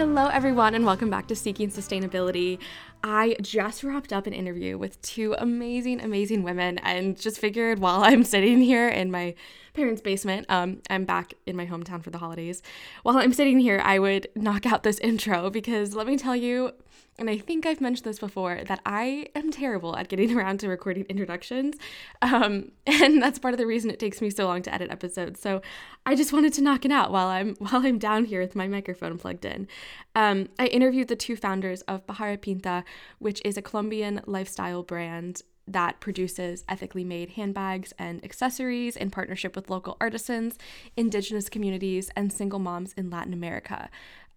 Hello, everyone, and welcome back to Seeking Sustainability. I just wrapped up an interview with two amazing, amazing women, and just figured while I'm sitting here in my parents' basement, um, I'm back in my hometown for the holidays. While I'm sitting here, I would knock out this intro because let me tell you, and I think I've mentioned this before, that I am terrible at getting around to recording introductions. Um, and that's part of the reason it takes me so long to edit episodes. So I just wanted to knock it out while I'm while I'm down here with my microphone plugged in. Um, I interviewed the two founders of Pájara Pinta, which is a Colombian lifestyle brand that produces ethically made handbags and accessories in partnership with local artisans, indigenous communities, and single moms in Latin America.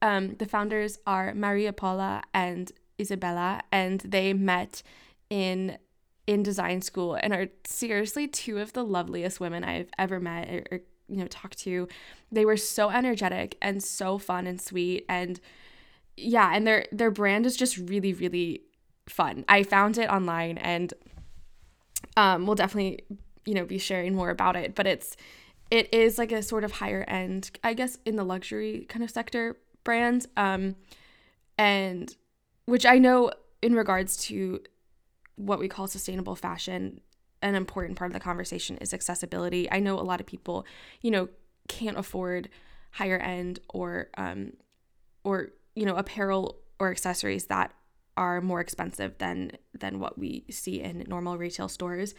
Um, the founders are Maria Paula and Isabella, and they met in in design school and are seriously two of the loveliest women I've ever met or, or you know talked to. They were so energetic and so fun and sweet and yeah, and their their brand is just really really fun. I found it online and um we'll definitely you know be sharing more about it, but it's it is like a sort of higher end, I guess in the luxury kind of sector brand. Um, and which I know in regards to what we call sustainable fashion, an important part of the conversation is accessibility. I know a lot of people, you know, can't afford higher end or um, or you know apparel or accessories that are more expensive than than what we see in normal retail stores.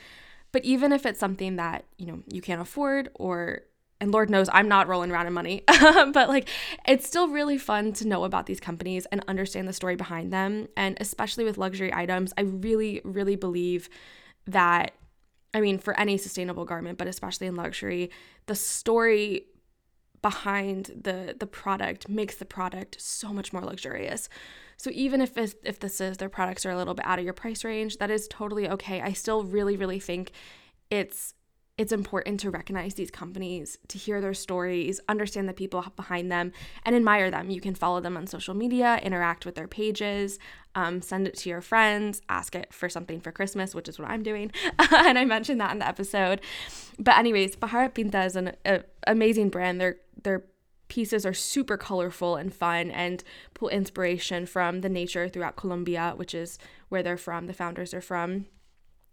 But even if it's something that you know you can't afford or and Lord knows I'm not rolling around in money, but like it's still really fun to know about these companies and understand the story behind them. And especially with luxury items, I really, really believe that, I mean, for any sustainable garment, but especially in luxury, the story behind the the product makes the product so much more luxurious. So even if if this is their products are a little bit out of your price range, that is totally okay. I still really really think it's it's important to recognize these companies, to hear their stories, understand the people behind them, and admire them. You can follow them on social media, interact with their pages, um, send it to your friends, ask it for something for Christmas, which is what I'm doing. and I mentioned that in the episode. But, anyways, Pájara Pinta is an amazing brand. Their, their pieces are super colorful and fun and pull inspiration from the nature throughout Colombia, which is where they're from, the founders are from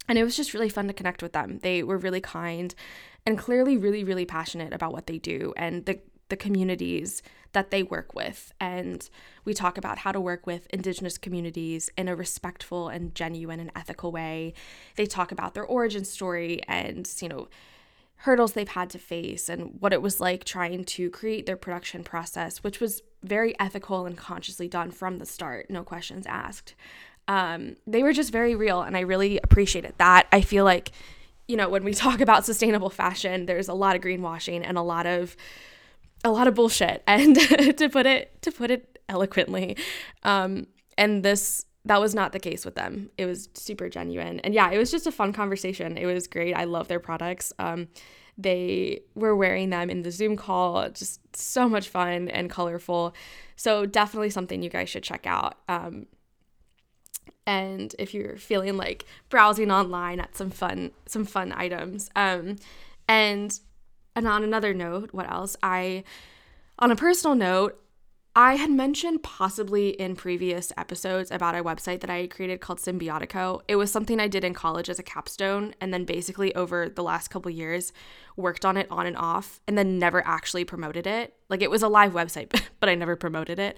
and it was just really fun to connect with them. They were really kind and clearly really really passionate about what they do and the the communities that they work with. And we talk about how to work with indigenous communities in a respectful and genuine and ethical way. They talk about their origin story and, you know, hurdles they've had to face and what it was like trying to create their production process, which was very ethical and consciously done from the start, no questions asked um, they were just very real and I really appreciated that. I feel like, you know, when we talk about sustainable fashion, there's a lot of greenwashing and a lot of a lot of bullshit and to put it to put it eloquently. Um, and this that was not the case with them. It was super genuine. And yeah, it was just a fun conversation. It was great. I love their products. Um, they were wearing them in the Zoom call, just so much fun and colorful. So, definitely something you guys should check out. Um, and if you're feeling like browsing online at some fun some fun items um and and on another note what else i on a personal note I had mentioned possibly in previous episodes about a website that I created called Symbiotico. It was something I did in college as a capstone and then basically over the last couple years worked on it on and off and then never actually promoted it. Like it was a live website, but I never promoted it.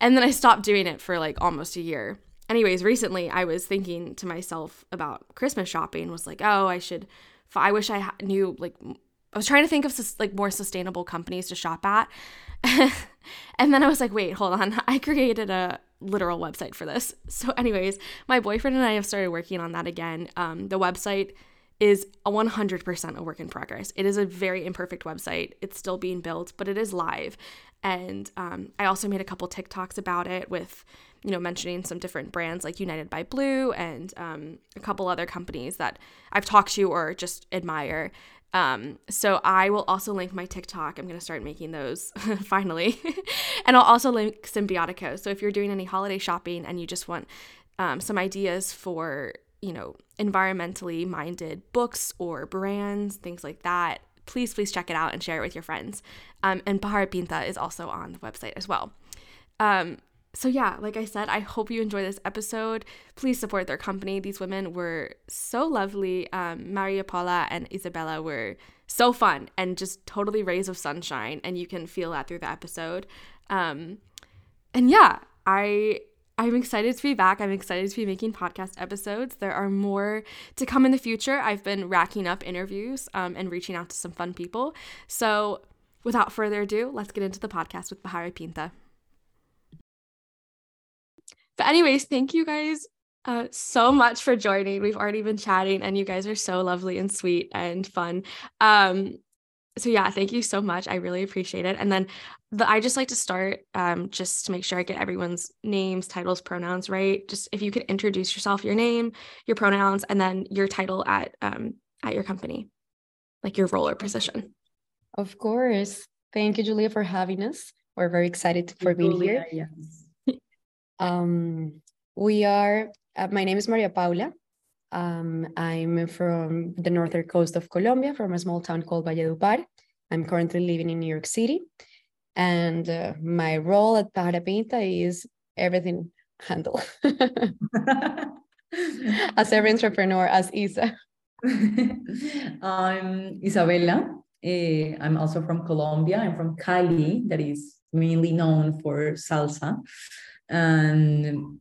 And then I stopped doing it for like almost a year anyways, recently I was thinking to myself about Christmas shopping. Was like, oh, I should. I wish I knew like. I was trying to think of like more sustainable companies to shop at. and then I was like, wait, hold on. I created a literal website for this. So, anyways, my boyfriend and I have started working on that again. Um, the website is 100% a work in progress. It is a very imperfect website. It's still being built, but it is live. And um, I also made a couple TikToks about it with you know, mentioning some different brands like United by Blue and um, a couple other companies that I've talked to or just admire. Um, so I will also link my TikTok. I'm going to start making those finally. and I'll also link Symbiotico. So if you're doing any holiday shopping and you just want um, some ideas for, you know, environmentally minded books or brands, things like that, please, please check it out and share it with your friends. Um, and Pájara Pinta is also on the website as well. Um, so yeah, like I said, I hope you enjoy this episode. Please support their company. These women were so lovely. Um, Maria Paula and Isabella were so fun and just totally rays of sunshine, and you can feel that through the episode. Um, and yeah, I I'm excited to be back. I'm excited to be making podcast episodes. There are more to come in the future. I've been racking up interviews um, and reaching out to some fun people. So, without further ado, let's get into the podcast with Pájara Pinta. But, anyways, thank you guys uh, so much for joining. We've already been chatting, and you guys are so lovely and sweet and fun. Um, so yeah, thank you so much. I really appreciate it. And then the, I just like to start um, just to make sure I get everyone's names, titles, pronouns right. Just if you could introduce yourself, your name, your pronouns, and then your title at um, at your company, like your role or position. Of course. Thank you, Julia, for having us. We're very excited for being Julia, here. Yes. Um, we are. Uh, my name is Maria Paula. Um, I'm from the northern coast of Colombia, from a small town called Valledupar. I'm currently living in New York City. And uh, my role at Pájara Pinta is everything handle. as every entrepreneur, as Isa. I'm Isabella. Uh, I'm also from Colombia. I'm from Cali, that is mainly known for salsa. And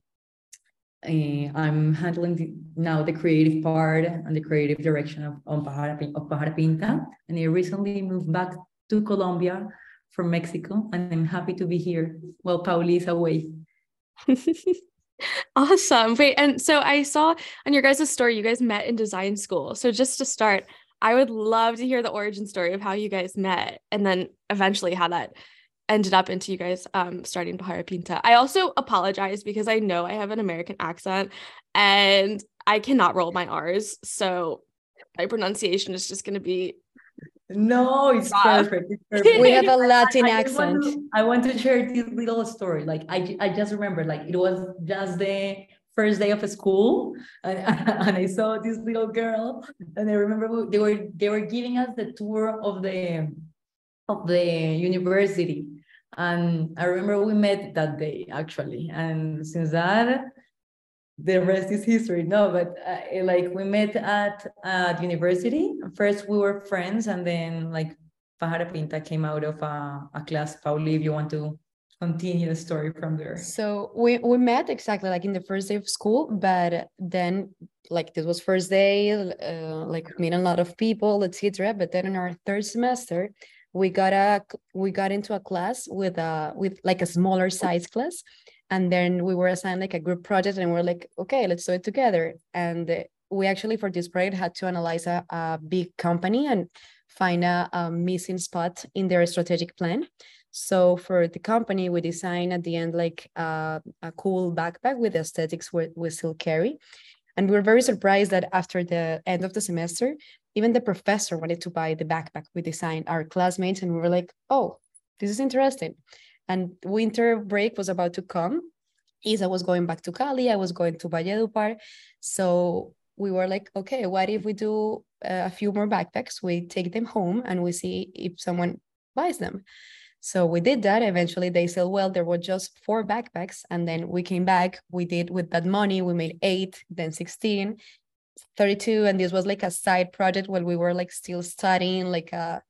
uh, I'm handling the, now the creative part and the creative direction of, of, Pájara, of Pájara Pinta. And I recently moved back to Colombia from Mexico, and I'm happy to be here while Pauli is away. awesome. Wait, and so I saw on your guys' story, you guys met in design school. So just to start, I would love to hear the origin story of how you guys met and then eventually how that ended up into you guys um, starting Pájara Pinta. I also apologize because I know I have an American accent and I cannot roll my R's. So my pronunciation is just going to be. No, it's perfect. it's perfect. we have a Latin I, I accent. Want to, I want to share this little story. Like I, I just remember, like it was just the first day of school, and, and I saw this little girl, and I remember they were they were giving us the tour of the of the university. And I remember we met that day actually. And since that, the rest is history. No, but uh, like we met at at university. First we were friends, and then like Pájara Pinta came out of a, a class. Pauli, if you want to continue the story from there. So we we met exactly like in the first day of school, but then like this was first day, uh, like meet a lot of people, etc. But then in our third semester, we got a we got into a class with a with like a smaller size class. And then we were assigned like a group project and we are like okay let's do it together. And we actually for this project had to analyze a, a big company and find a, a, missing spot in their strategic plan. So for the company we designed at the end like uh, a cool backpack with the aesthetics we, we still carry. And we were very surprised that after the end of the semester even the professor wanted to buy the backpack we designed our classmates and we were like oh this is interesting. And winter break was about to come. Isa was going back to cali. I was going to valledupar. So we were like okay what if we do uh, a few more backpacks? We take them home and we see if someone buys them. So we did that. Eventually they said well there were just four backpacks. And then we came back. We did with that money. We made eight then 16 32 and this was like a side project while we were like still studying like a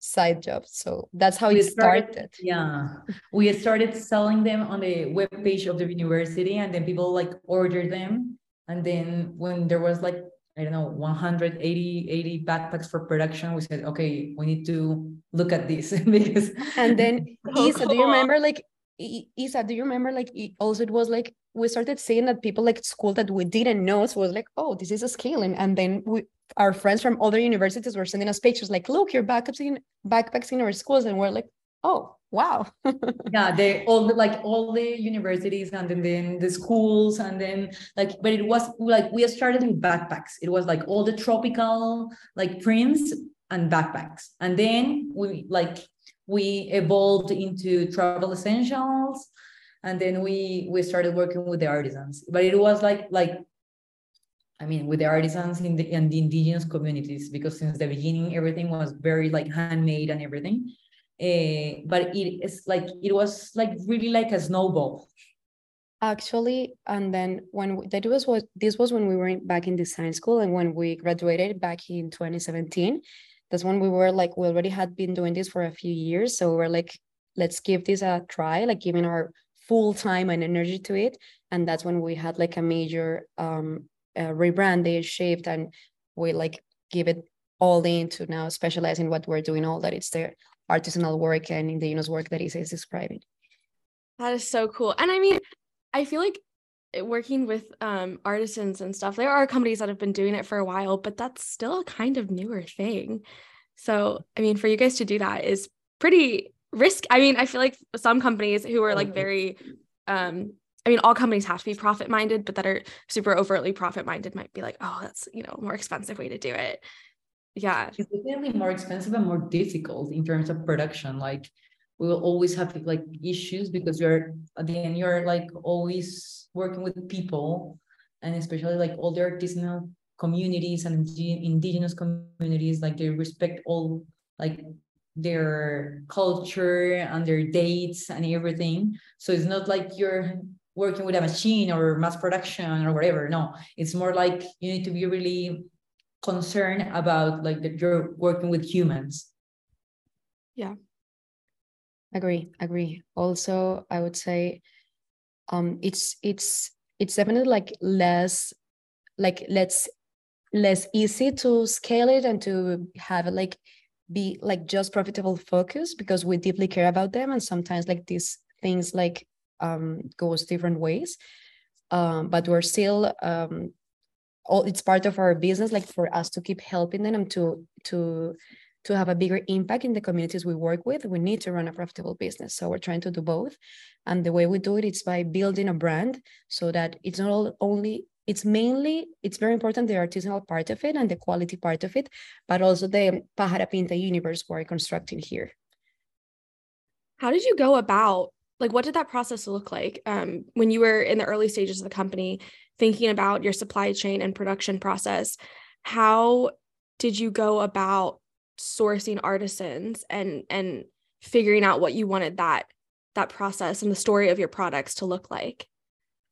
side job. So that's how we it started, started, yeah. We started selling them on the web page of the university and then people like ordered them. And then when there was like i don't know 180 80 backpacks for production we said okay we need to look at this. Because and then oh, isa do you remember like isa do you remember like also it was like we started seeing that people like school that we didn't know so was like oh this is a scaling. And then we our friends from other universities were sending us pictures like look your backpacks in backpacks in our schools. And we're like oh wow. Yeah they all the, like all the universities and then, then the schools and then like but it was like we started with backpacks. It was like all the tropical like prints and backpacks. And then we like we evolved into travel essentials and then we we started working with the artisans. But it was like like i mean with the artisans in the, in the indigenous communities because since the beginning everything was very like handmade and everything. Uh, but it is like it was like really like a snowball. Actually and then when that was what this was when we were back in design school and when we graduated back in 2017 that's when we were like we already had been doing this for a few years. So we were like let's give this a try like giving our full time and energy to it. And that's when we had like a major um rebrand they shaped and we like give it all into now specializing what we're doing all that it's the artisanal work and indigenous work that is describing. That is so cool. And i mean i feel like working with um, artisans and stuff there are companies that have been doing it for a while but that's still a kind of newer thing. So i mean for you guys to do that is pretty risk i mean i feel like some companies who are like very um i mean all companies have to be profit minded but that are super overtly profit minded might be like oh that's you know a more expensive way to do it. Yeah. It's definitely more expensive and more difficult in terms of production like we will always have like issues because you're at the end you're like always working with people and especially like all the artisanal communities and indigenous communities like they respect all like their culture and their dates and everything. So it's not like you're working with a machine or mass production or whatever. No it's more like you need to be really concerned about like that you're working with humans. Yeah agree agree. Also i would say um it's it's it's definitely like less like let's less easy to scale it and to have it like be like just profitable focus because we deeply care about them and sometimes like these things like um goes different ways. Um but we're still um all it's part of our business like for us to keep helping them and to to to have a bigger impact in the communities we work with, we need to run a profitable business. So we're trying to do both. And the way we do it is by building a brand so that it's not only, it's mainly, it's very important the artisanal part of it and the quality part of it, but also the Pajara Pinta universe we're constructing here. How did you go about, like, what did that process look like um, when you were in the early stages of the company, thinking about your supply chain and production process? How did you go about sourcing artisans and and figuring out what you wanted that that process and the story of your products to look like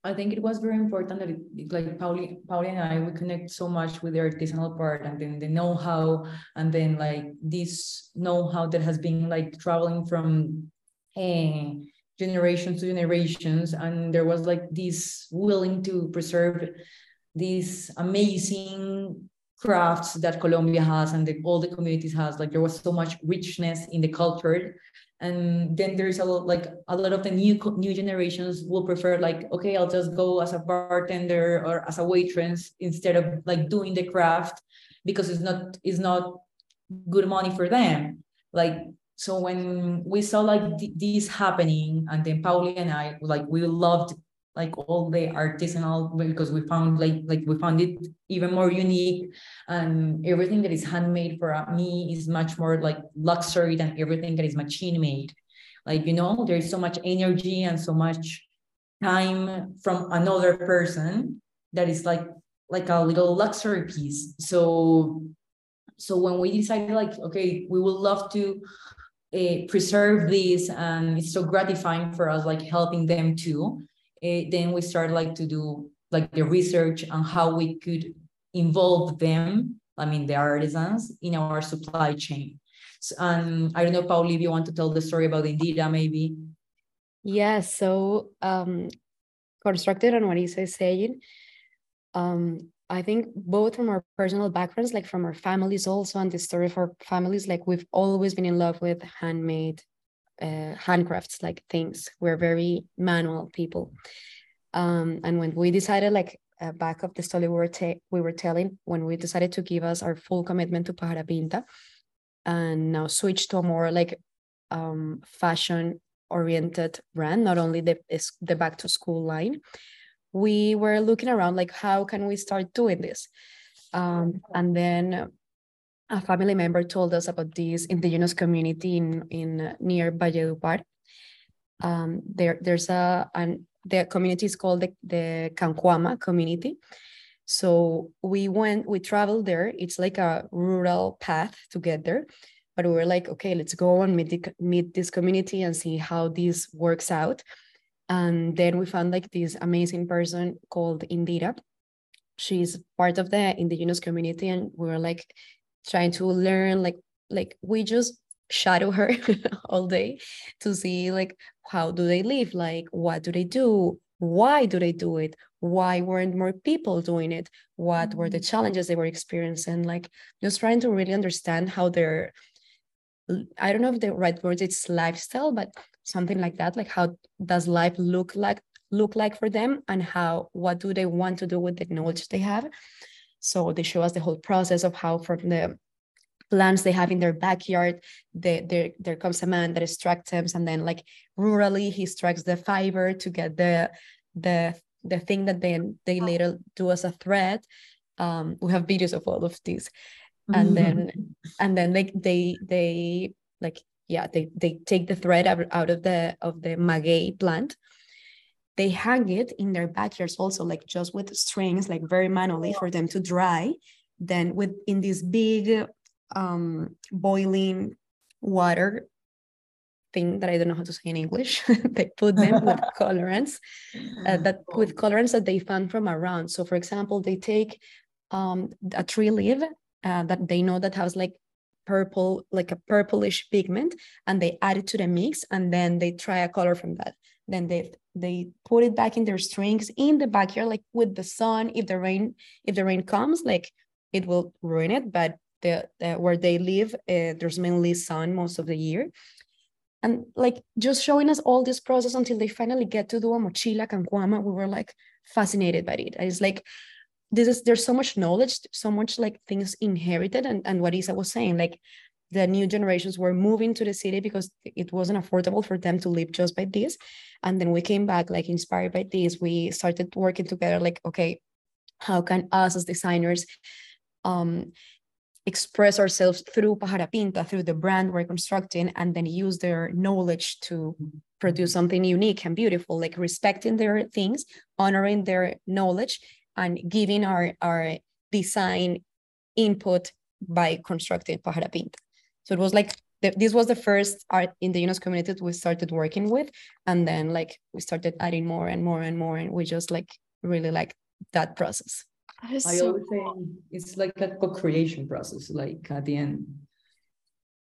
I think it was very important that it, like Pauli, Pauli and I, we connect so much with the artisanal part and then the know-how and then like this know-how that has been like traveling from uh, generations to generations. And there was like this willing to preserve this amazing crafts that Colombia has and the, all the communities has. Like there was so much richness in the culture. And then there's a lot, like a lot of the new new generations will prefer like, okay, I'll just go as a bartender or as a waitress instead of like doing the craft because it's not it's not good money for them. Like so when we saw like th- this happening and then Pauli and I like we loved like all the artisanal because we found like like we found it even more unique. And everything that is handmade for me is much more like luxury than everything that is machine made. Like you know there's so much energy and so much time from another person that is like like a little luxury piece. So so when we decided like okay we would love to uh, preserve this and it's so gratifying for us like helping them too uh, then we started like to do like the research on how we could involve them, I mean the artisans, in our supply chain. So, and I don't know, Pauli, if you want to tell the story about Indira, maybe. Yeah, so um, constructed on what is saying, um, I think both from our personal backgrounds, like from our families also, and the story of our families, like we've always been in love with handmade uh, handcrafts like things. We're very manual people. Um, and when we decided like uh, back of the story we were, we were telling when we decided to give us our full commitment to Pajara Pinta and now switch to a more like um, fashion oriented brand not only the the back to school line we were looking around like how can we start doing this? Um, and then a family member told us about this indigenous community in, in near Valledupar. Um, there, there's a, and the community is called the, the Cancuama community. So we went, we traveled there. It's like a rural path to get there. but we were like, okay, let's go and meet, the, meet this community and see how this works out. And then we found like this amazing person called Indira. She's part of the indigenous community, and we were like trying to learn, like, like we just shadow her all day to see like how do they live, like what do they do, why do they do it? Why weren't more people doing it? What were the mm. challenges they were experiencing? Like just trying to really understand how their i don't know if the right word is lifestyle but something like that like how does life look like look like for them? And how what do they want to do with the knowledge they have so they show us the whole process of how from the plants they have in their backyard they, there there comes a man that extracts them and then like rurally he extracts the fiber to get the the the thing that then they later do as a thread um we have videos of all of these. And then and then like they they like yeah they they take the thread out, out of the of the maguey plant they hang it in their backyards also like just with strings like very manually for them to dry then with in this big um, boiling water thing that I don't know how to say in English. they put them with colorants uh, that with colorants that they found from around. So, for example, they take um, a tree leaf uh, that they know that has like purple, like a purplish pigment, and they add it to the mix, and then they try a color from that. Then they they put it back in their strings in the backyard, like with the sun. If the rain if the rain comes, like it will ruin it, but the, the where they live, uh, there's mainly sun most of the year. And like just showing us all this process until they finally get to do a mochila cancuama, we were like fascinated by it. It's like this is there's so much knowledge, so much like things inherited, and and what Isa was saying, like the new generations were moving to the city because it wasn't affordable for them to live just by this and then we came back like inspired by this we started working together like okay how can us as designers um express ourselves through Pajara Pinta, through the brand we're constructing, and then use their knowledge to produce something unique and beautiful, like respecting their things, honoring their knowledge, and giving our, our design input by constructing Pajara Pinta. So it was like the, this was the first art indigenous community that we started working with, and then like we started adding more and more and more, and we just like really like that process. I so always say it's like a co-creation process, like at the end.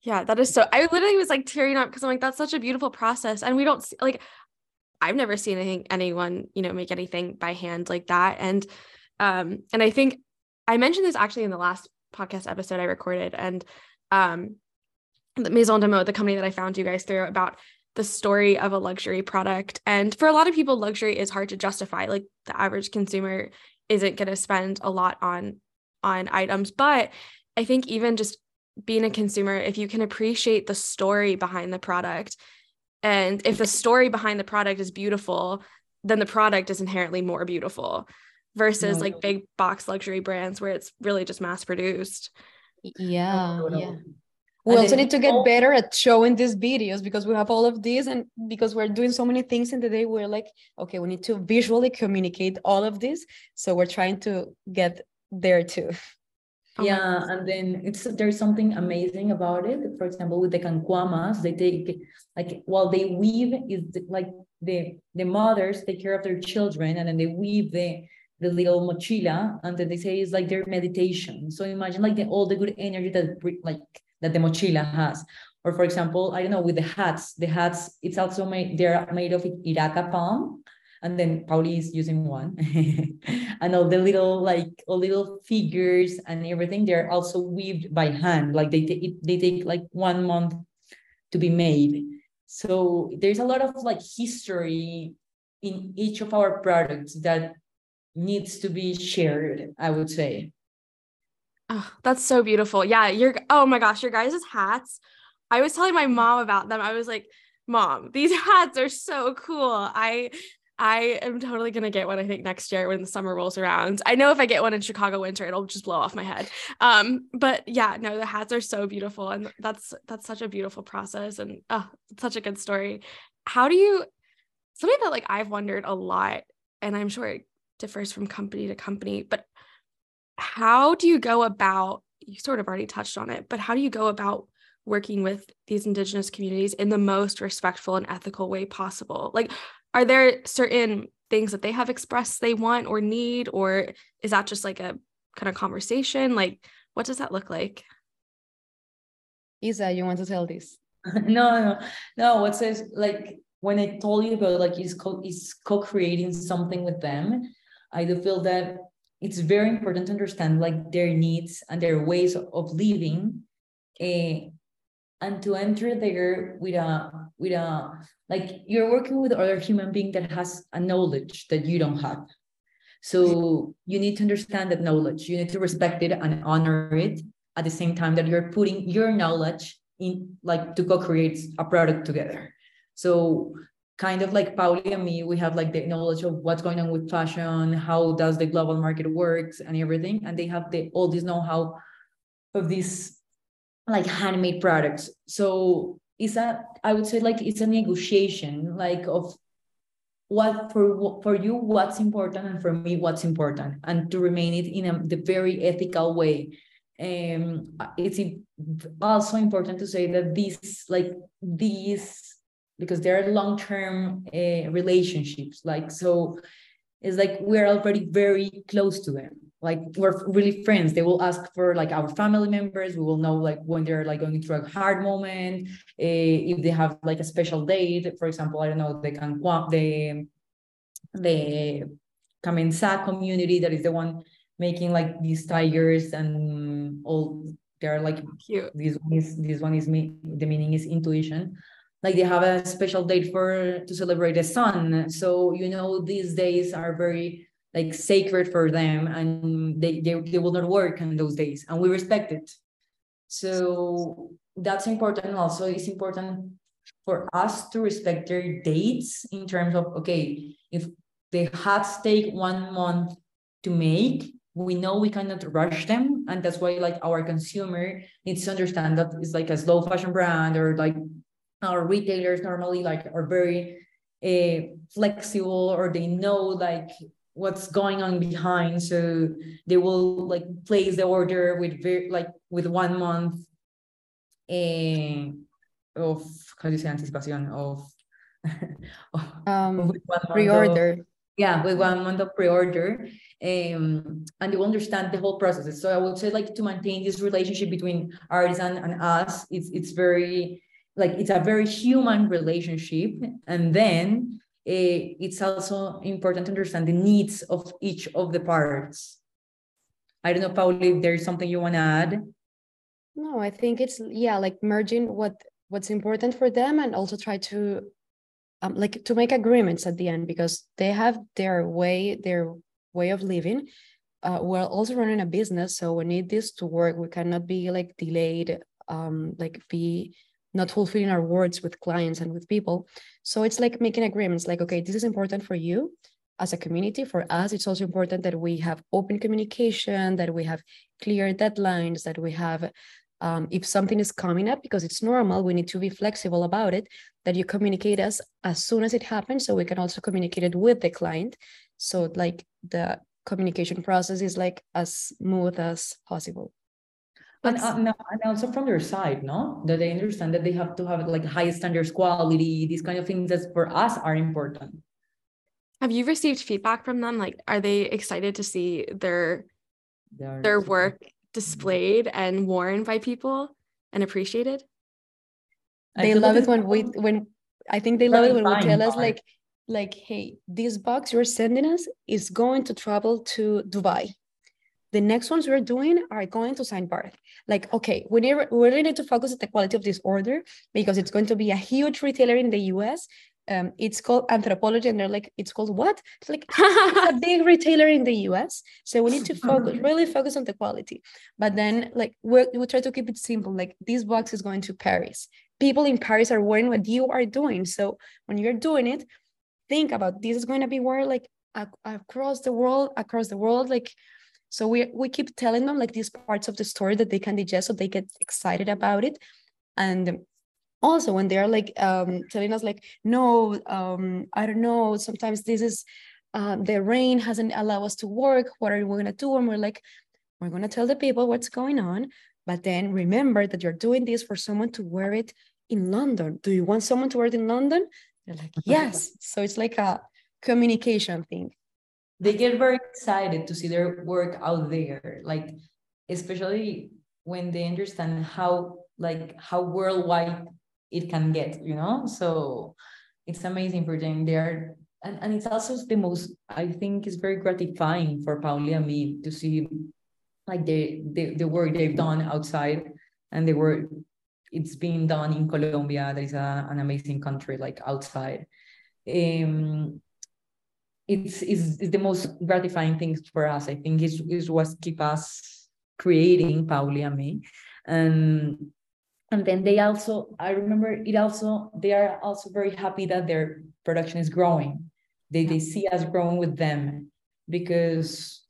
Yeah, that is so. I literally was like tearing up because I'm like, that's such a beautiful process, and we don't see, like. I've never seen anything anyone you know make anything by hand like that, and um, and I think I mentioned this actually in the last podcast episode I recorded, and um, the Maison de Mode, the company that I found you guys through about the story of a luxury product. And for a lot of people, luxury is hard to justify. Like the average consumer isn't going to spend a lot on on items but i think even just being a consumer if you can appreciate the story behind the product and if the story behind the product is beautiful then the product is inherently more beautiful versus no. like big box luxury brands where it's really just mass produced yeah no, no, yeah we also need to get better at showing these videos because we have all of these and because we're doing so many things in the day we're like okay we need to visually communicate all of this. So we're trying to get there too. Oh yeah. and then it's there's something amazing about it. For example with the cancuamas they take like while they weave is like the the mothers take care of their children and then they weave the the little mochila and then they say it's like their meditation. So imagine like the, all the good energy that like that the mochila has. Or for example, I don't know, with the hats, the hats, it's also made, they're made of iraca palm. And then Pauli is using one. and all the little, like all little figures and everything, they're also weaved by hand. Like they they take like one month to be made. So there's a lot of like history in each of our products that needs to be shared, I would say. Oh, that's so beautiful. Yeah, you're oh my gosh, your guys' hats. I was telling my mom about them. I was like, "Mom, these hats are so cool. I I am totally gonna get one. I think next year when the summer rolls around. I know if I get one in Chicago winter, it'll just blow off my head. Um, but yeah, no, the hats are so beautiful, and that's that's such a beautiful process, and oh, such a good story. How do you? Something that like I've wondered a lot, and I'm sure it differs from company to company, but how do you go about you sort of already touched on it but how do you go about working with these indigenous communities in the most respectful and ethical way possible? Like are there certain things that they have expressed they want or need or is that just like a kind of conversation? Like what does that look like? Isa you want to tell this? No no. No what says like when i told you about like is co is co-creating something with them i do feel that it's very important to understand like their needs and their ways of living uh, and to enter there with a with a like you're working with other human being that has a knowledge that you don't have. So you need to understand that knowledge. You need to respect it and honor it at the same time that you're putting your knowledge in like to co-create a product together. So kind of like Pauli and me, we have like the knowledge of what's going on with fashion, how does the global market works and everything. And they have the all this know-how of these like handmade products. So is that I would say like it's a negotiation like of what for for you what's important and for me what's important and to remain it in a the very ethical way um it's also important to say that these like these because they're long-term uh, relationships like so it's like we're already very close to them. Like we're really friends. They will ask for like our family members. We will know like when they're like going through a hard moment uh, if they have like a special date. For example i don't know the Canqua, the the Kamensa community that is the one making like these tigers and all they're like Cute. this one is this one is me the meaning is intuition like they have a special date for to celebrate the sun. So you know these days are very like sacred for them and they, they, they will not work on those days and we respect it. So that's important also. It's important for us to respect their dates in terms of okay if they had take one month to make we know we cannot rush them and that's why like our consumer needs to understand that it's like a slow fashion brand or like our retailers normally like are very uh, flexible or they know like what's going on behind. So they will like place the order with very like with one month uh, of how do you say anticipation of, um pre-order of, yeah with one month of pre-order um, and they will understand the whole process. So i would say like to maintain this relationship between artisan and us it's it's very like it's a very human relationship. And then uh, it's also important to understand the needs of each of the parts. I don't know pauli if there's something you want to add? No i think it's yeah like merging what what's important for them and also try to um, like to make agreements at the end because they have their way their way of living. Uh, we're also running a business so we need this to work. We cannot be like delayed um like be not fulfilling our words with clients and with people. So it's like making agreements like, okay, this is important for you as a community. For us, it's also important that we have open communication, that we have clear deadlines, that we have, um, if something is coming up, because it's normal, we need to be flexible about it, that you communicate us as soon as it happens so we can also communicate it with the client. So like the communication process is like as smooth as possible and, uh, and also from their side no? That they understand that they have to have like high standards quality these kind of things that for us are important. Have you received feedback from them? Like are they excited to see their They're their work displayed and worn by people and appreciated? They love it when we when i think they love it when we tell us like like hey this box you're sending us is going to travel to dubai the next ones we're doing are going to Saint Barth. Like, okay, we, need, we really need to focus on the quality of this order because it's going to be a huge retailer in the US. Um, it's called Anthropologie, and they're like, it's called what? It's like a big retailer in the US. So we need to focus, really focus on the quality. But then, like, we we try to keep it simple. Like, this box is going to Paris. People in Paris are wearing what you are doing. So when you're doing it, think about this is going to be worn like across the world, across the world, like so we we keep telling them like these parts of the story that they can digest, so they get excited about it, and also when they're like um, telling us like, no, um, I don't know, sometimes this is um, the rain hasn't allowed us to work. What are we gonna do? And we're like, we're gonna tell the people what's going on. but then remember that you're doing this for someone to wear it in London. Do you want someone to wear it in London? They're like, yes. so it's like a communication thing. They get very excited to see their work out there, like especially when they understand how like how worldwide it can get, you know. So it's amazing for them. They are and, and it's also the most I think is very gratifying for Pauli and me to see like the, the the work they've done outside and the work it's being done in Colombia. That is a, an amazing country, like outside. Um, it's, it's the most gratifying thing for us. I think is is what keep us creating, Pauli and me. And and then they also, I remember it also, they are also very happy that their production is growing. They they see us growing with them because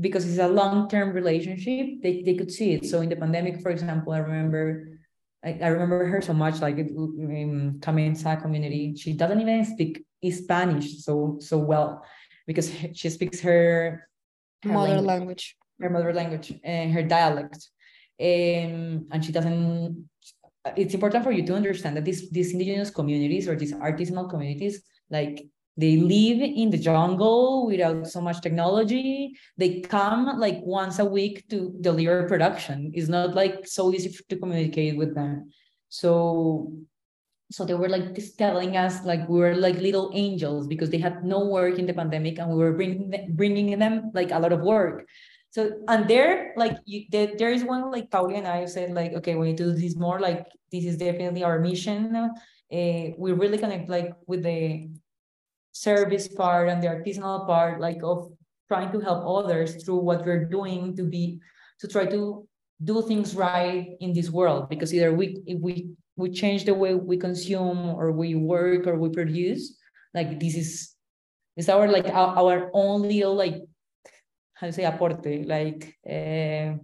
because it's a long-term relationship they, they could see it so in the pandemic for example i remember I, I remember her so much, like in Kamensa community. She doesn't even speak Spanish so so well because she speaks her, her mother language, language, her mother language, and her dialect, um, and she doesn't. It's important for you to understand that these these indigenous communities or these artisanal communities, like they live in the jungle without so much technology. They come like once a week to deliver production. It's not like so easy to communicate with them. So so they were like just telling us like we were like little angels because they had no work in the pandemic and we were bringing them, bringing them like a lot of work. So and there like you there, there is one like Pauli and I said like okay we need to do this more like this is definitely our mission. Uh, we really connect like with the service part and the artisanal part, like of trying to help others through what we're doing to be to try to do things right in this world. Because either we if we we change the way we consume or we work or we produce, like this is is our like our, our little like how to say aporte like uh,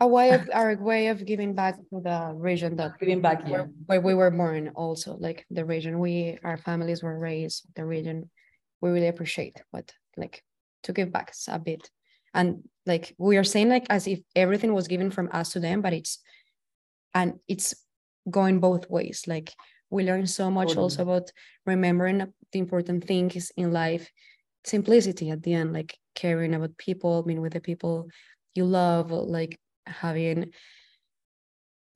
a way of our way of giving back to the region that giving back yeah. where, where we were born also like the region. We our families were raised the region. We really appreciate what like to give back a bit. And like we are saying like as if everything was given from us to them but it's and it's going both ways. Like we learn so much totally. also about remembering the important things in life. Simplicity at the end like caring about people being with the people you love like having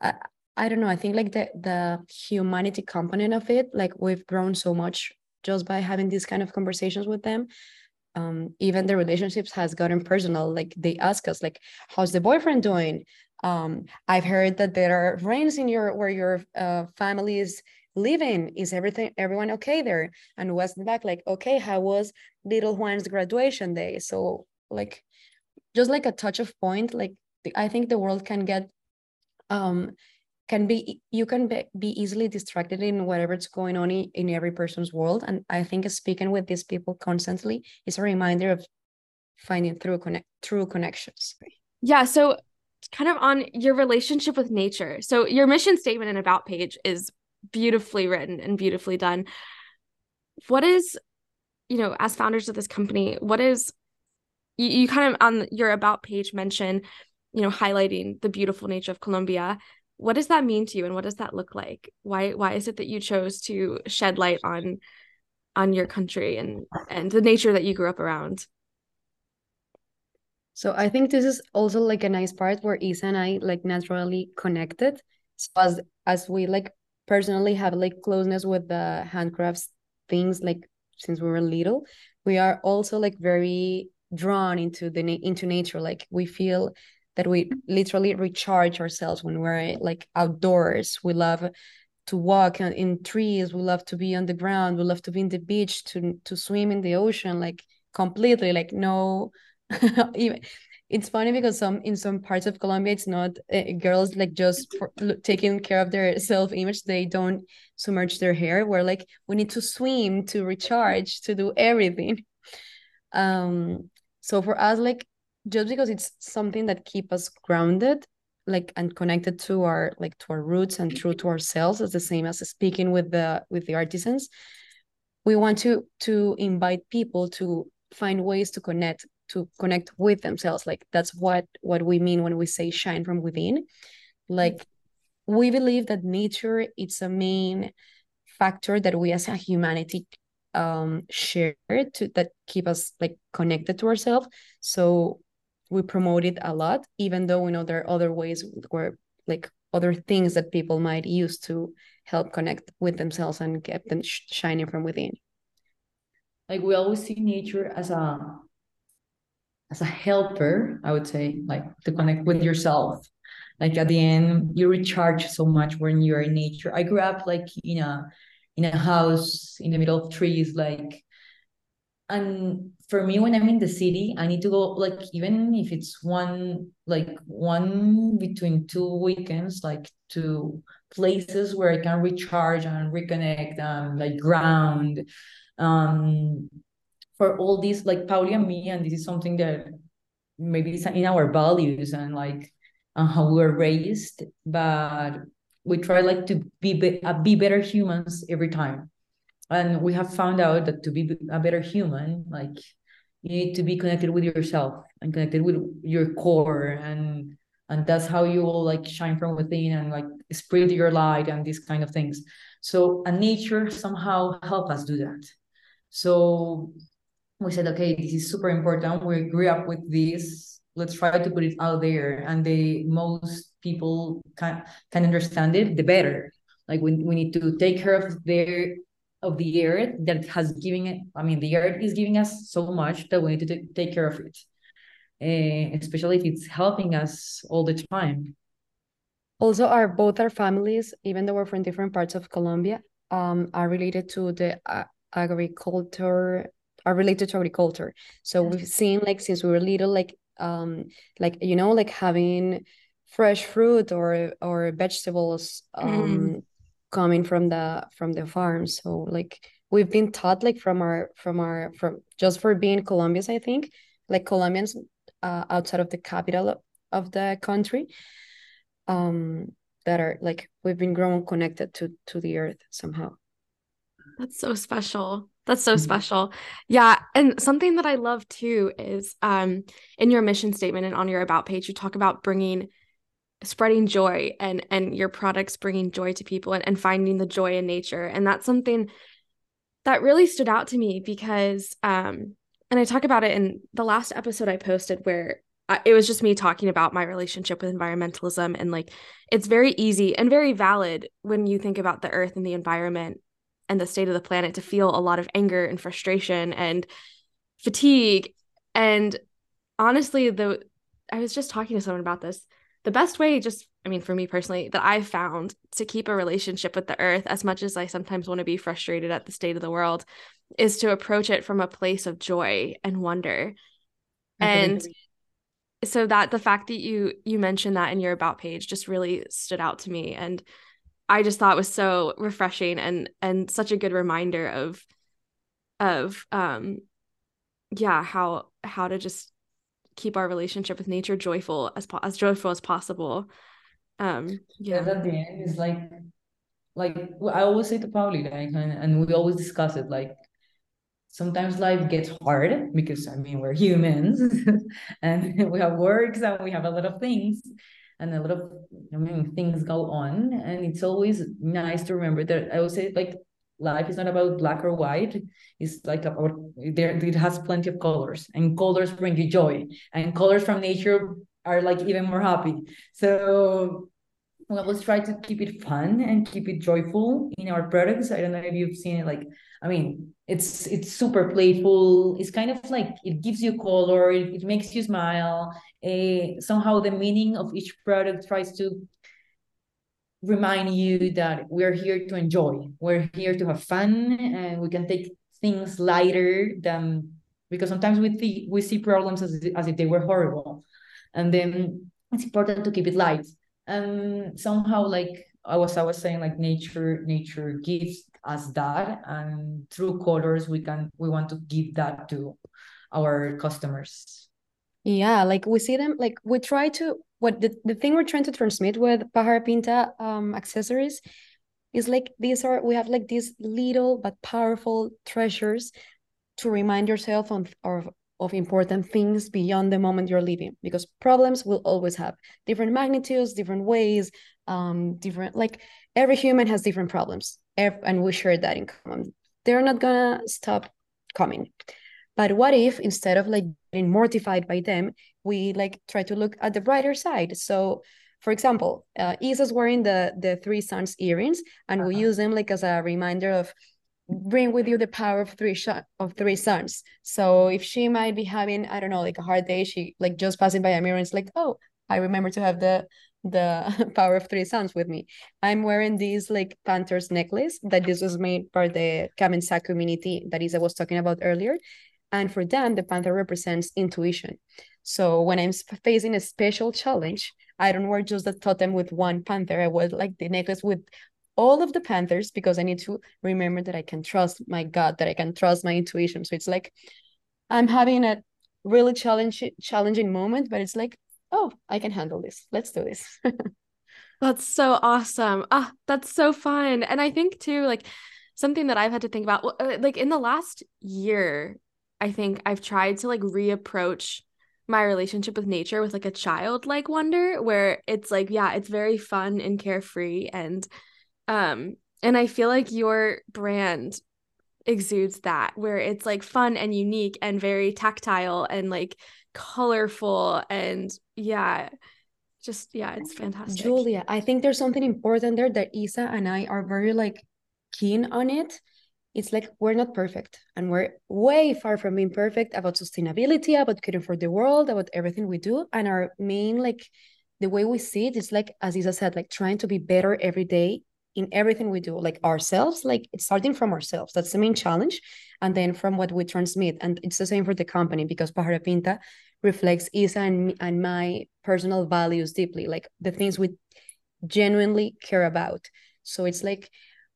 I, I don't know i think like the the humanity component of it like we've grown so much just by having these kind of conversations with them. Um, even the relationships has gotten personal like they ask us like how's the boyfriend doing? Um, i've heard that there are rains in your where your uh, family is living. Is everything everyone okay there? And west back like okay how was little juan's graduation day? So like just like a touch of point like I think the world can get um can be you can be, be easily distracted in whatever's going on in, every person's world. And i think speaking with these people constantly is a reminder of finding through connect true connections. Yeah so kind of on your relationship with nature. So your mission statement and about page is beautifully written and beautifully done. What is you know as founders of this company what is you, you kind of on your about page mention you know highlighting the beautiful nature of Colombia what does that mean to you and what does that look like? Why why is it that you chose to shed light on on your country and and the nature that you grew up around? So i think this is also like a nice part where isa and i like naturally connected. So as as we like personally have like closeness with the handcrafts things like since we were little we are also like very drawn into the into nature. Like we feel that we literally recharge ourselves when we're like outdoors. We love to walk in trees. We love to be on the ground. We love to be in the beach, to to swim in the ocean, like completely, like no. even it's funny because some in some parts of Colombia, it's not uh, girls like just for, taking care of their self image. They don't submerge their hair. We're like we need to swim to recharge to do everything. Um, so for us, like just because it's something that keep us grounded like and connected to our like to our roots and true to ourselves as the same as speaking with the with the artisans we want to to invite people to find ways to connect to connect with themselves. Like that's what what we mean when we say shine from within. Like we believe that nature it's a main factor that we as a humanity um share to that keep us like connected to ourselves. So we promote it a lot even though we know there are other ways where like other things that people might use to help connect with themselves and get them sh- shining from within. Like we always see nature as a as a helper i would say like to connect with yourself. Like at the end you recharge so much when you're in nature. I grew up like in a in a house in the middle of trees like and for me when i'm in the city i need to go like even if it's one like one between two weekends like to places where i can recharge and reconnect and like ground. Um for all these like pauli and me and this is something that maybe it's in our values and like how we were raised but we try like to be be, uh, be better humans every time. And we have found out that to be a better human like you need to be connected with yourself and connected with your core and and that's how you will like shine from within and like spread your light and these kind of things. So and nature somehow help us do that. So we said okay this is super important. We grew up with this. Let's try to put it out there. And the most people can can understand it. The better. Like we, we need to take care of their of the earth that has given it i mean the earth is giving us so much that we need to take care of it. Uh, especially if it's helping us all the time. Also our both our families even though we're from different parts of colombia um are related to the uh, agriculture are related to agriculture. So we've seen like since we were little like um like you know like having fresh fruit or or vegetables um mm. Coming from the from the farm so like we've been taught like from our from our from just for being colombians i think like colombians uh, outside of the capital of the country um that are like we've been grown connected to to the earth somehow that's so special that's so mm-hmm. special. Yeah. And something that I love too is um, in your mission statement and on your about page, you talk about bringing spreading joy and and your products bringing joy to people and, and finding the joy in nature. And that's something that really stood out to me because um and i talk about it in the last episode i posted where I, it was just me talking about my relationship with environmentalism and like it's very easy and very valid when you think about the earth and the environment and the state of the planet to feel a lot of anger and frustration and fatigue. And honestly the i was just talking to someone about this the best way just i mean for me personally that i've found to keep a relationship with the earth as much as i sometimes want to be frustrated at the state of the world is to approach it from a place of joy and wonder. And so that the fact that you you mentioned that in your about page just really stood out to me and I just thought was so refreshing and and such a good reminder of of um yeah how how to just keep our relationship with nature joyful as po- as joyful as possible. Um yeah at the end is like like I always say to Pauli like and, and we always discuss it like sometimes life gets hard because I mean we're humans and we have works and we have a lot of things and a lot of I mean things go on. And it's always nice to remember that I would say like life is not about black or white. It's like about there it has plenty of colors and colors bring you joy and colors from nature are like even more happy. So we always try to keep it fun and keep it joyful in our products. I don't know if you've seen it like i mean it's it's super playful. It's kind of like it gives you color it, it makes you smile. Uh, somehow the meaning of each product tries to remind you that we're here to enjoy. We're here to have fun and we can take things lighter than because sometimes we see we see problems as, as if they were horrible. And then it's important to keep it light. And somehow like i was i was saying like nature nature gives us that and through colors we can we want to give that to our customers yeah like we see them like we try to what the, the thing we're trying to transmit with Pájara Pinta um accessories is like these are we have like these little but powerful treasures to remind yourself of, of of important things beyond the moment you're living because problems will always have different magnitudes different ways um different like every human has different problems and we share that in common. They're not gonna stop coming but what if instead of like getting mortified by them we like try to look at the brighter side? So for example uh, isa's wearing the the three suns earrings and uh-huh. we use them like as a reminder of bring with you the power of three sh- of three suns. So if she might be having i don't know like a hard day she like just passing by a mirror and it's like oh i remember to have the the power of three suns with me. I'm wearing this like panthers necklace that this was made by the Kamëntsá community that isa was talking about earlier and for them the panther represents intuition so when i'm facing a special challenge i don't wear just the totem with one panther i wear like the necklace with all of the panthers because I need to remember that I can trust my gut, that I can trust my intuition. So it's like I'm having a really challenge challenging moment, but it's like, oh, I can handle this. Let's do this. that's so awesome. Ah, that's so fun. And I think too, like something that I've had to think about, uh, like in the last year, I think I've tried to like reapproach my relationship with nature with like a childlike wonder where it's like yeah it's very fun and carefree and um, and I feel like your brand exudes that where it's like fun and unique and very tactile and like colorful and yeah just yeah it's fantastic. Julia i think there's something important there that isa and i are very like keen on it it's like we're not perfect and we're way far from being perfect about sustainability about caring for the world about everything we do and our main like the way we see it is like as isa said like trying to be better every day in everything we do like ourselves like it's starting from ourselves. That's the main challenge and then from what we transmit and it's the same for the company because Pájara Pinta reflects isa and, and my personal values deeply like the things we genuinely care about. So it's like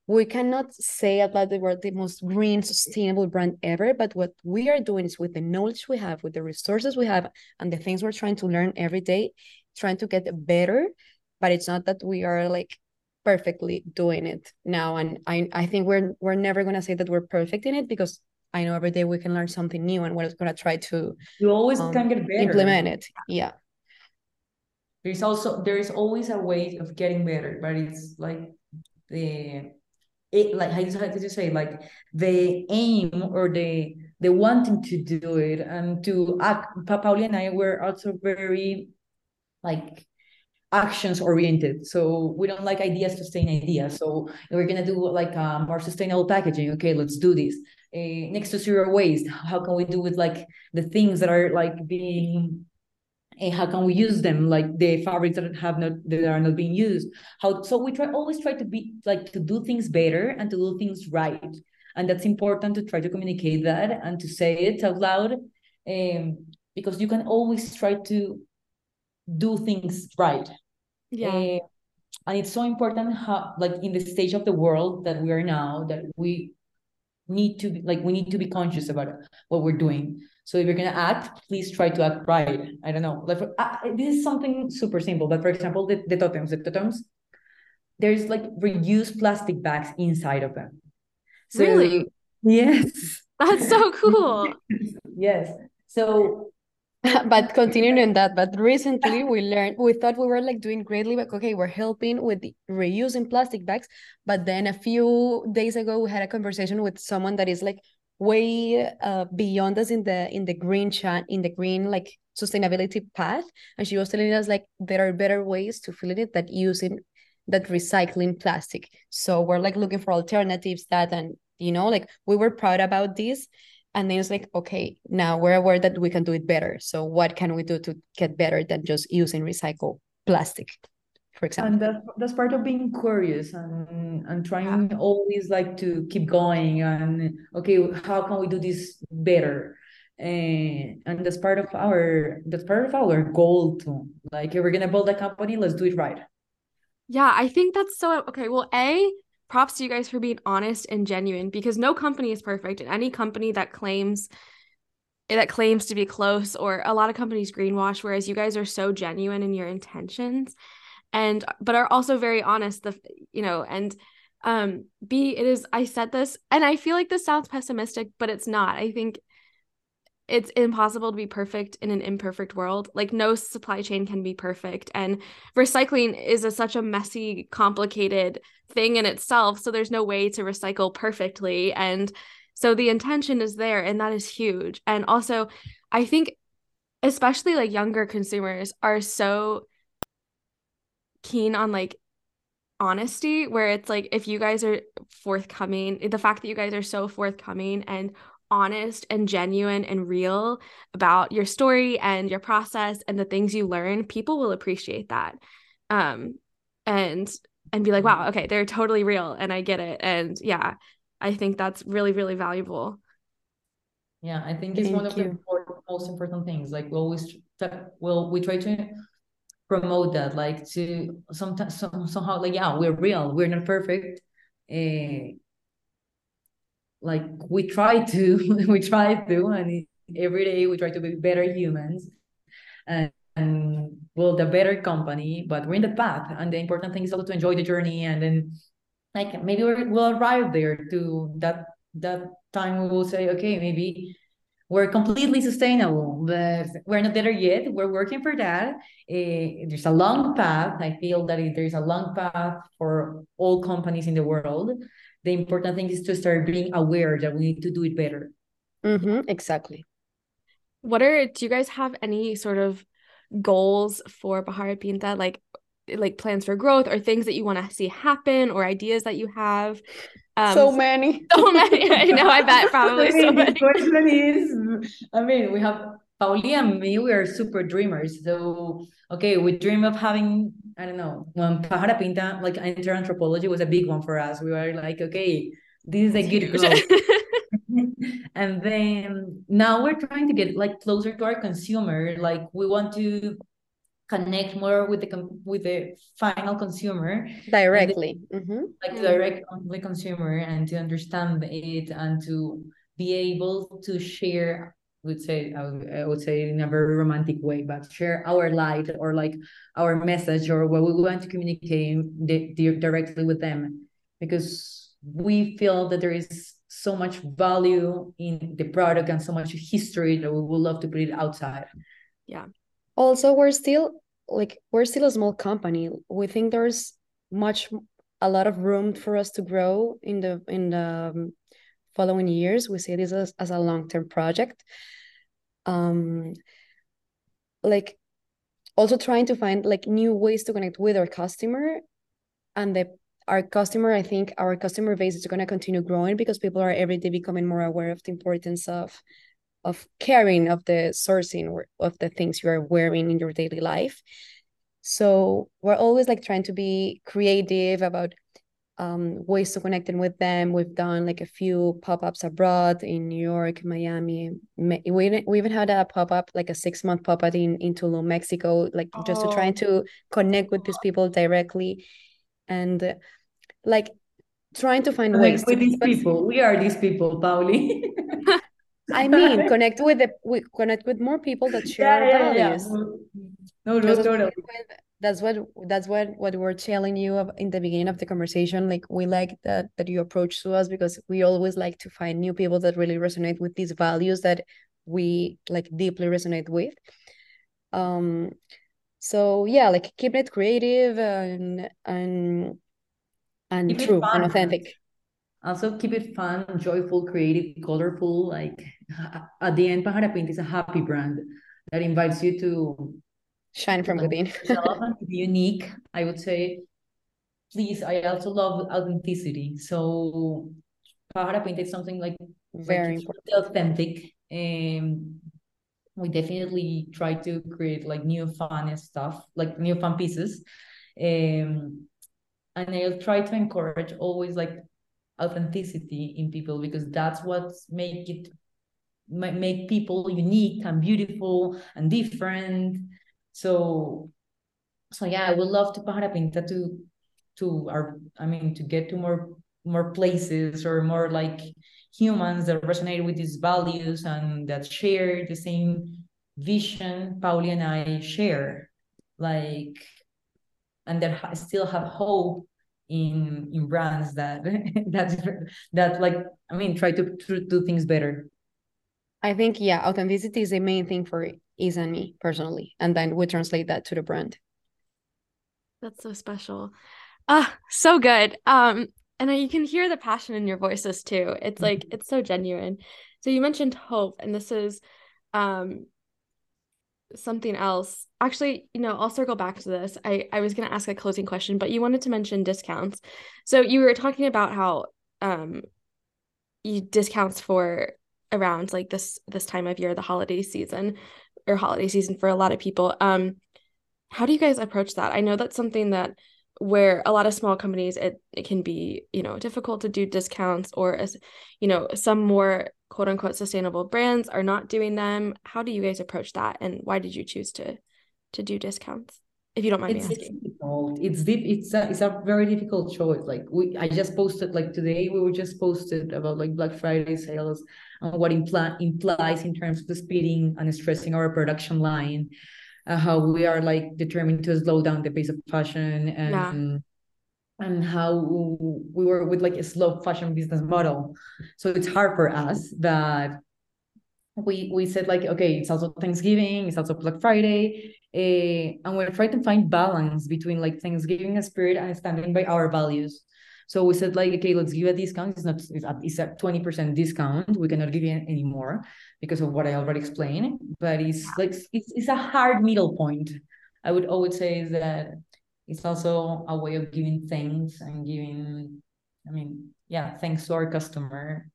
we cannot say about the we're the most green sustainable brand ever but what we are doing is with the knowledge we have with the resources we have and the things we're trying to learn every day trying to get better but it's not that we are like perfectly doing it now. And i i think we're we're never going to say that we're perfect in it because i know every day we can learn something new and we're going to try to you always um, can get better. implement it. Yeah. There's also there is always a way of getting better but it's like the it like how did you say like the aim or the the wanting to do it and to act pauli and i were also very like actions oriented. So we don't like ideas to stay in ideas. So we're gonna do like a more sustainable packaging. Okay, let's do this. Uh, next to zero waste, how can we do with like the things that are like being and how can we use them like the fabrics that have not that are not being used how so we try always try to be like to do things better and to do things right and that's important to try to communicate that and to say it out loud um, because you can always try to do things right. Yeah. Uh, and it's so important how like in the stage of the world that we are now that we need to be like we need to be conscious about what we're doing so if you're gonna act please try to act right. I don't know. Like uh, this is something super simple but for example the, the totems the totems there's like reused plastic bags inside of them. So, really? Yes. That's so cool. Yes. So but continuing in that, but recently we learned, we thought we were like doing greatly, but okay, we're helping with reusing plastic bags. But then a few days ago, we had a conversation with someone that is like way uh, beyond us in the in the green chat in the green like sustainability path, and she was telling us like there are better ways to fill it that using that recycling plastic. So we're like looking for alternatives that and you know like we were proud about this. And then it's like okay now we're aware that we can do it better. So what can we do to get better than just using recycled plastic for example and that, that's part of being curious and and trying yeah. always like to keep going and okay how can we do this better? And and that's part of our that's part of our goal too. Like if we're gonna build a company let's do it right. Yeah i think that's so okay well a props to you guys for being honest and genuine because no company is perfect and any company that claims that claims to be close or a lot of companies greenwash whereas you guys are so genuine in your intentions and but are also very honest the you know and um b it is i said this and i feel like this sounds pessimistic but it's not i think it's impossible to be perfect in an imperfect world. Like no supply chain can be perfect and recycling is a, such a messy, complicated thing in itself, so there's no way to recycle perfectly and so the intention is there and that is huge. And also I think especially like younger consumers are so keen on like honesty where it's like if you guys are forthcoming the fact that you guys are so forthcoming and honest and genuine and real about your story and your process and the things you learn people will appreciate that. Um and and be like wow okay they're totally real and i get it. And yeah i think that's really really valuable. Yeah i think it's Thank one of the you. important, most important things. Like we always try, well we try to promote that like to sometimes some, somehow like yeah we're real we're not perfect uh, like we try to we try to and every day we try to be better humans and, and build a better company but we're in the path and the important thing is also to enjoy the journey and then like maybe we'll arrive there to that that time we will say okay maybe we're completely sustainable but we're not there yet. We're working for that. Uh, there's a long path. I feel that there's a long path for all companies in the world. The important thing is to start being aware that we need to do it better. Hmm exactly. what are do you guys have any sort of goals for Pájara Pinta? Like like plans for growth or things that you want to see happen or ideas that you have um so many. so many I know I bet probably so mean, the many question is, I mean, we have Pauli and me, we are super dreamers. So, okay, we dream of having, I don't know, when Pájara Pinta, like enter Anthropologie was a big one for us. We were like, okay, this is a good goal. and then now we're trying to get like closer to our consumer. Like we want to connect more with the with the final consumer Directly. hmm like Mm. direct on the consumer and to understand it and to be able to share I would say I would, I would say in a very romantic way but share our light or like our message or what we want to communicate di- di- directly with them because we feel that there is so much value in the product and so much history that we would love to put it outside Also, we're still like we're still a small company. We think there's much a lot of room for us to grow in the in the um, following years. We see this as, as a long-term project. Um like also trying to find like new ways to connect with our customer and the our customer i think our customer base is going to continue growing because people are every day becoming more aware of the importance of of caring of the sourcing or of the things you are wearing in your daily life so we're always like trying to be creative about um, ways to connecting with them. We've done like a few pop-ups abroad in New York, Miami. We even, we even had a pop-up, like a six-month pop-up in, in Tulum, Mexico, like just to try Oh. to connect with these people directly and uh, like trying to find ways Connect to with these people we are these people Pauli I mean, connect with the we connect with more people that share our values. No, no, Just as we totally. did that's what that's what what we're telling you of- in the beginning of the conversation. Like we like that that you approach to us because we always like to find new people that really resonate with these values that we like deeply resonate with. Um, so yeah, like keeping it creative and and and Keep true and fun. authentic. Also, keep it fun, joyful, creative, colorful. Like at the end, Pájara Pinta is a happy brand that invites you to Shine from within. yourself and to be unique. I would say, please. I also love authenticity. So, Pájara Pinta is something like Very like it's important. really authentic. And we definitely try to create like new fun stuff, like new fun pieces. Um, and I'll try to encourage always like authenticity in people because that's what make it make people unique and beautiful and different. So so yeah, I would love to Pájara Pinta to to our I mean to get to more more places or more like humans that resonate with these values and that share the same vision Pauli and I share. Like and that ha- still have hope in in brands that that that like I mean try to, to do things better. I think yeah, authenticity is the main thing for Is and me personally, and then we translate that to the brand. That's so special. Ah, so good. Um, and you can hear the passion in your voices too. It's like mm-hmm. it's so genuine. So you mentioned hope, and this is um something else. Actually, you know, I'll circle back to this. I I was going to ask a closing question, but you wanted to mention discounts. So you were talking about how um you discounts for around like this this time of year, the holiday season or holiday season for a lot of people. Um how do you guys approach that? I know that's something that where a lot of small companies it, it can be you know difficult to do discounts or as you know some more quote unquote sustainable brands are not doing them how do you guys approach that and why did you choose to to do discounts if you don't mind it's, me asking. It's difficult. It's deep. It's a, it's a very difficult choice. Like we, I just posted like today. We were just posted about like Black Friday sales and what impl- implies in terms of the speeding and stressing our production line uh, how we are like determined to slow down the pace of fashion and yeah. and how we were with like a slow fashion business model so it's hard for us that we we said like okay it's also thanksgiving it's also black friday uh, and we're trying to find balance between like thanksgiving spirit and standing by our values so we said like, okay, let's give a discount. It's not it's a, 20% discount. We cannot give it anymore because of what I already explained. But it's like it's, it's a hard middle point. I would always say is that it's also a way of giving thanks and giving, I mean, yeah, thanks to our customer.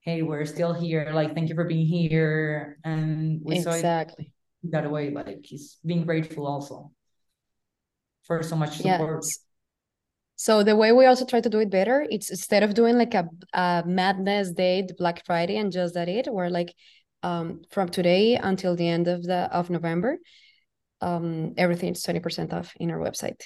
Hey, we're still here. Like, thank you for being here. And we exactly. saw it that way. Like, he's being grateful also for so much support. Yes. So the way we also try to do it better, it's instead of doing like a, a madness date, Black Friday, and just that it, we're like um, from today until the end of the of November, um, everything is twenty percent off in our website.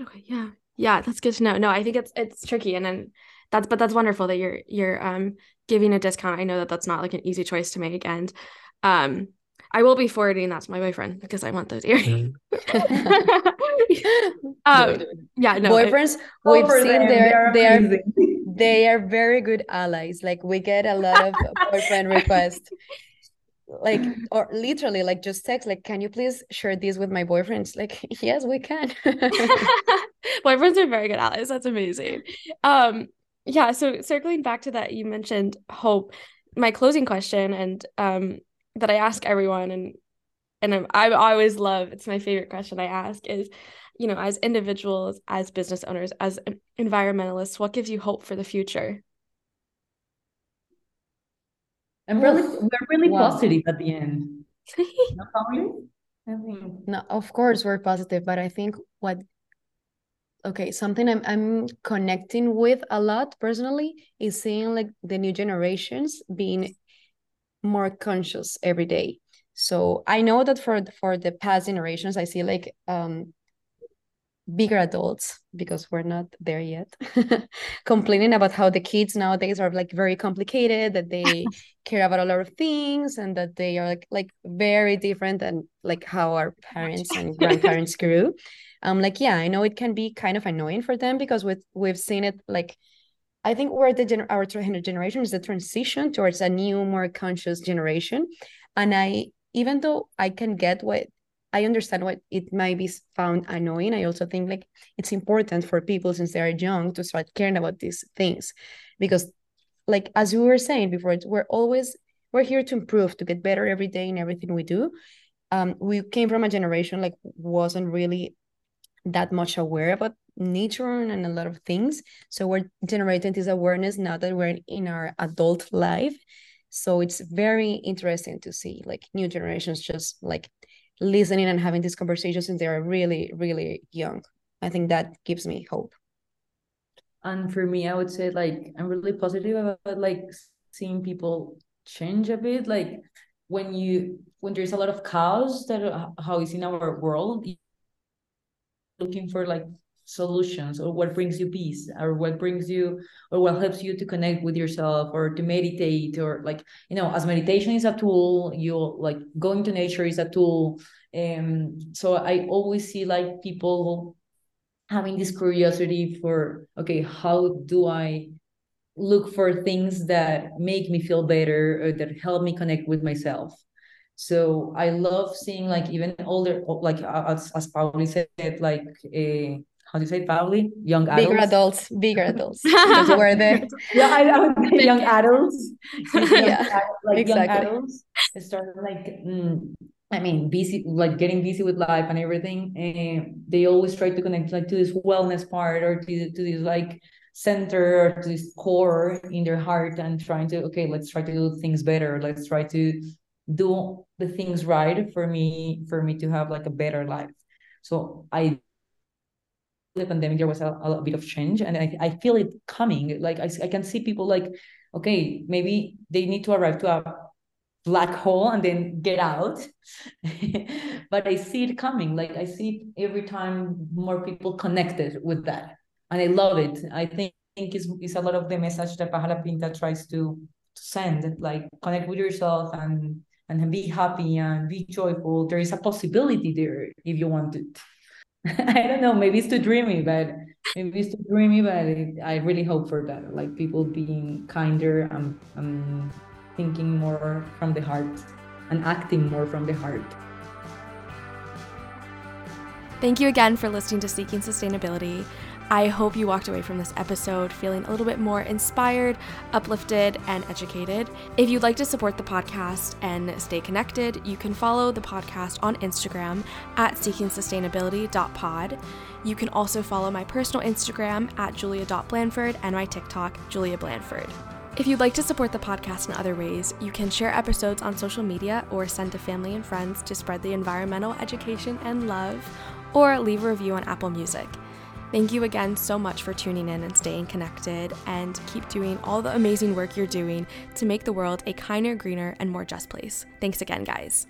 Okay, yeah, yeah, that's good to know. No, I think it's it's tricky, and then that's but that's wonderful that you're you're um giving a discount. I know that that's not like an easy choice to make, and um I will be forwarding that to my boyfriend because I want those earrings. um, yeah, no. Boyfriends, we've seen their they are they are very good allies. Like we get a lot of boyfriend requests. Like or literally like just text like can you please share this with my boyfriends? Like yes, we can. boyfriends are very good allies. That's amazing. Um yeah, so circling back to that you mentioned hope. My closing question and um that I ask everyone and and I'm, I always love it's my favorite question I ask is you know as individuals as business owners as environmentalists what gives you hope for the future? I'm really we're really wow. positive at the end. No of course we're positive but I think what okay something I'm, I'm connecting with a lot personally is seeing like the new generations being more conscious every day. So i know that for for the past generations i see like um bigger adults because we're not there yet complaining about how the kids nowadays are like very complicated that they care about a lot of things and that they are like like very different than like how our parents and grandparents grew. I'm like yeah i know it can be kind of annoying for them because with we've seen it like I think we're the gener- our generation is the transition towards a new, more conscious generation, and I even though I can get what I understand what it might be found annoying, I also think like it's important for people since they are young to start caring about these things, because like as we were saying before, we're always we're here to improve, to get better every day in everything we do. Um, we came from a generation like wasn't really that much aware about nature and a lot of things. So we're generating this awareness now that we're in our adult life. So it's very interesting to see like new generations just like listening and having these conversations since they're really, really young. I think that gives me hope. And for me, I would say like I'm really positive about like seeing people change a bit. Like when you when there's a lot of chaos that uh, how is in our world, looking for like solutions or what brings you peace or what brings you or what helps you to connect with yourself or to meditate or like you know as meditation is a tool you like going to nature is a tool and um, so i always see like people having this curiosity for okay how do i look for things that make me feel better or that help me connect with myself. So I love seeing like even older, like as, as Pauli said, like a how do you say Pauli? Young adults. Bigger adults, bigger adults. we're the yeah, I, I would say young adults. Yeah, like exactly. young adults start like mm, I mean busy like getting busy with life and everything. And they always try to connect like to this wellness part or to to this like center or to this core in their heart and trying to okay, let's try to do things better. Let's try to do the things right for me for me to have like a better life. So I the pandemic there was a, a bit of change and I, I feel it coming. Like I, I can see people like okay maybe they need to arrive to a black hole and then get out. But i see it coming. Like i see every time more people connected with that and i love it. I think think it's, it's a lot of the message that Paja Pinta tries to, to send like connect with yourself and and be happy and be joyful. There is a possibility there if you want it I don't know. Maybe it's too dreamy, but maybe it's too dreamy. But I really hope for that. Like people being kinder and, and thinking more from the heart and acting more from the heart. Thank you again for listening to Seeking Sustainability. I hope you walked away from this episode feeling a little bit more inspired, uplifted, and educated. If you'd like to support the podcast and stay connected, you can follow the podcast on Instagram at seekingsustainability.pod. You can also follow my personal Instagram at julia.blanford and my TikTok, Julia Blanford. If you'd like to support the podcast in other ways, you can share episodes on social media or send to family and friends to spread the environmental education and love, or leave a review on Apple Music. Thank you again so much for tuning in and staying connected, and keep doing all the amazing work you're doing to make the world a kinder, greener, and more just place. Thanks again, guys.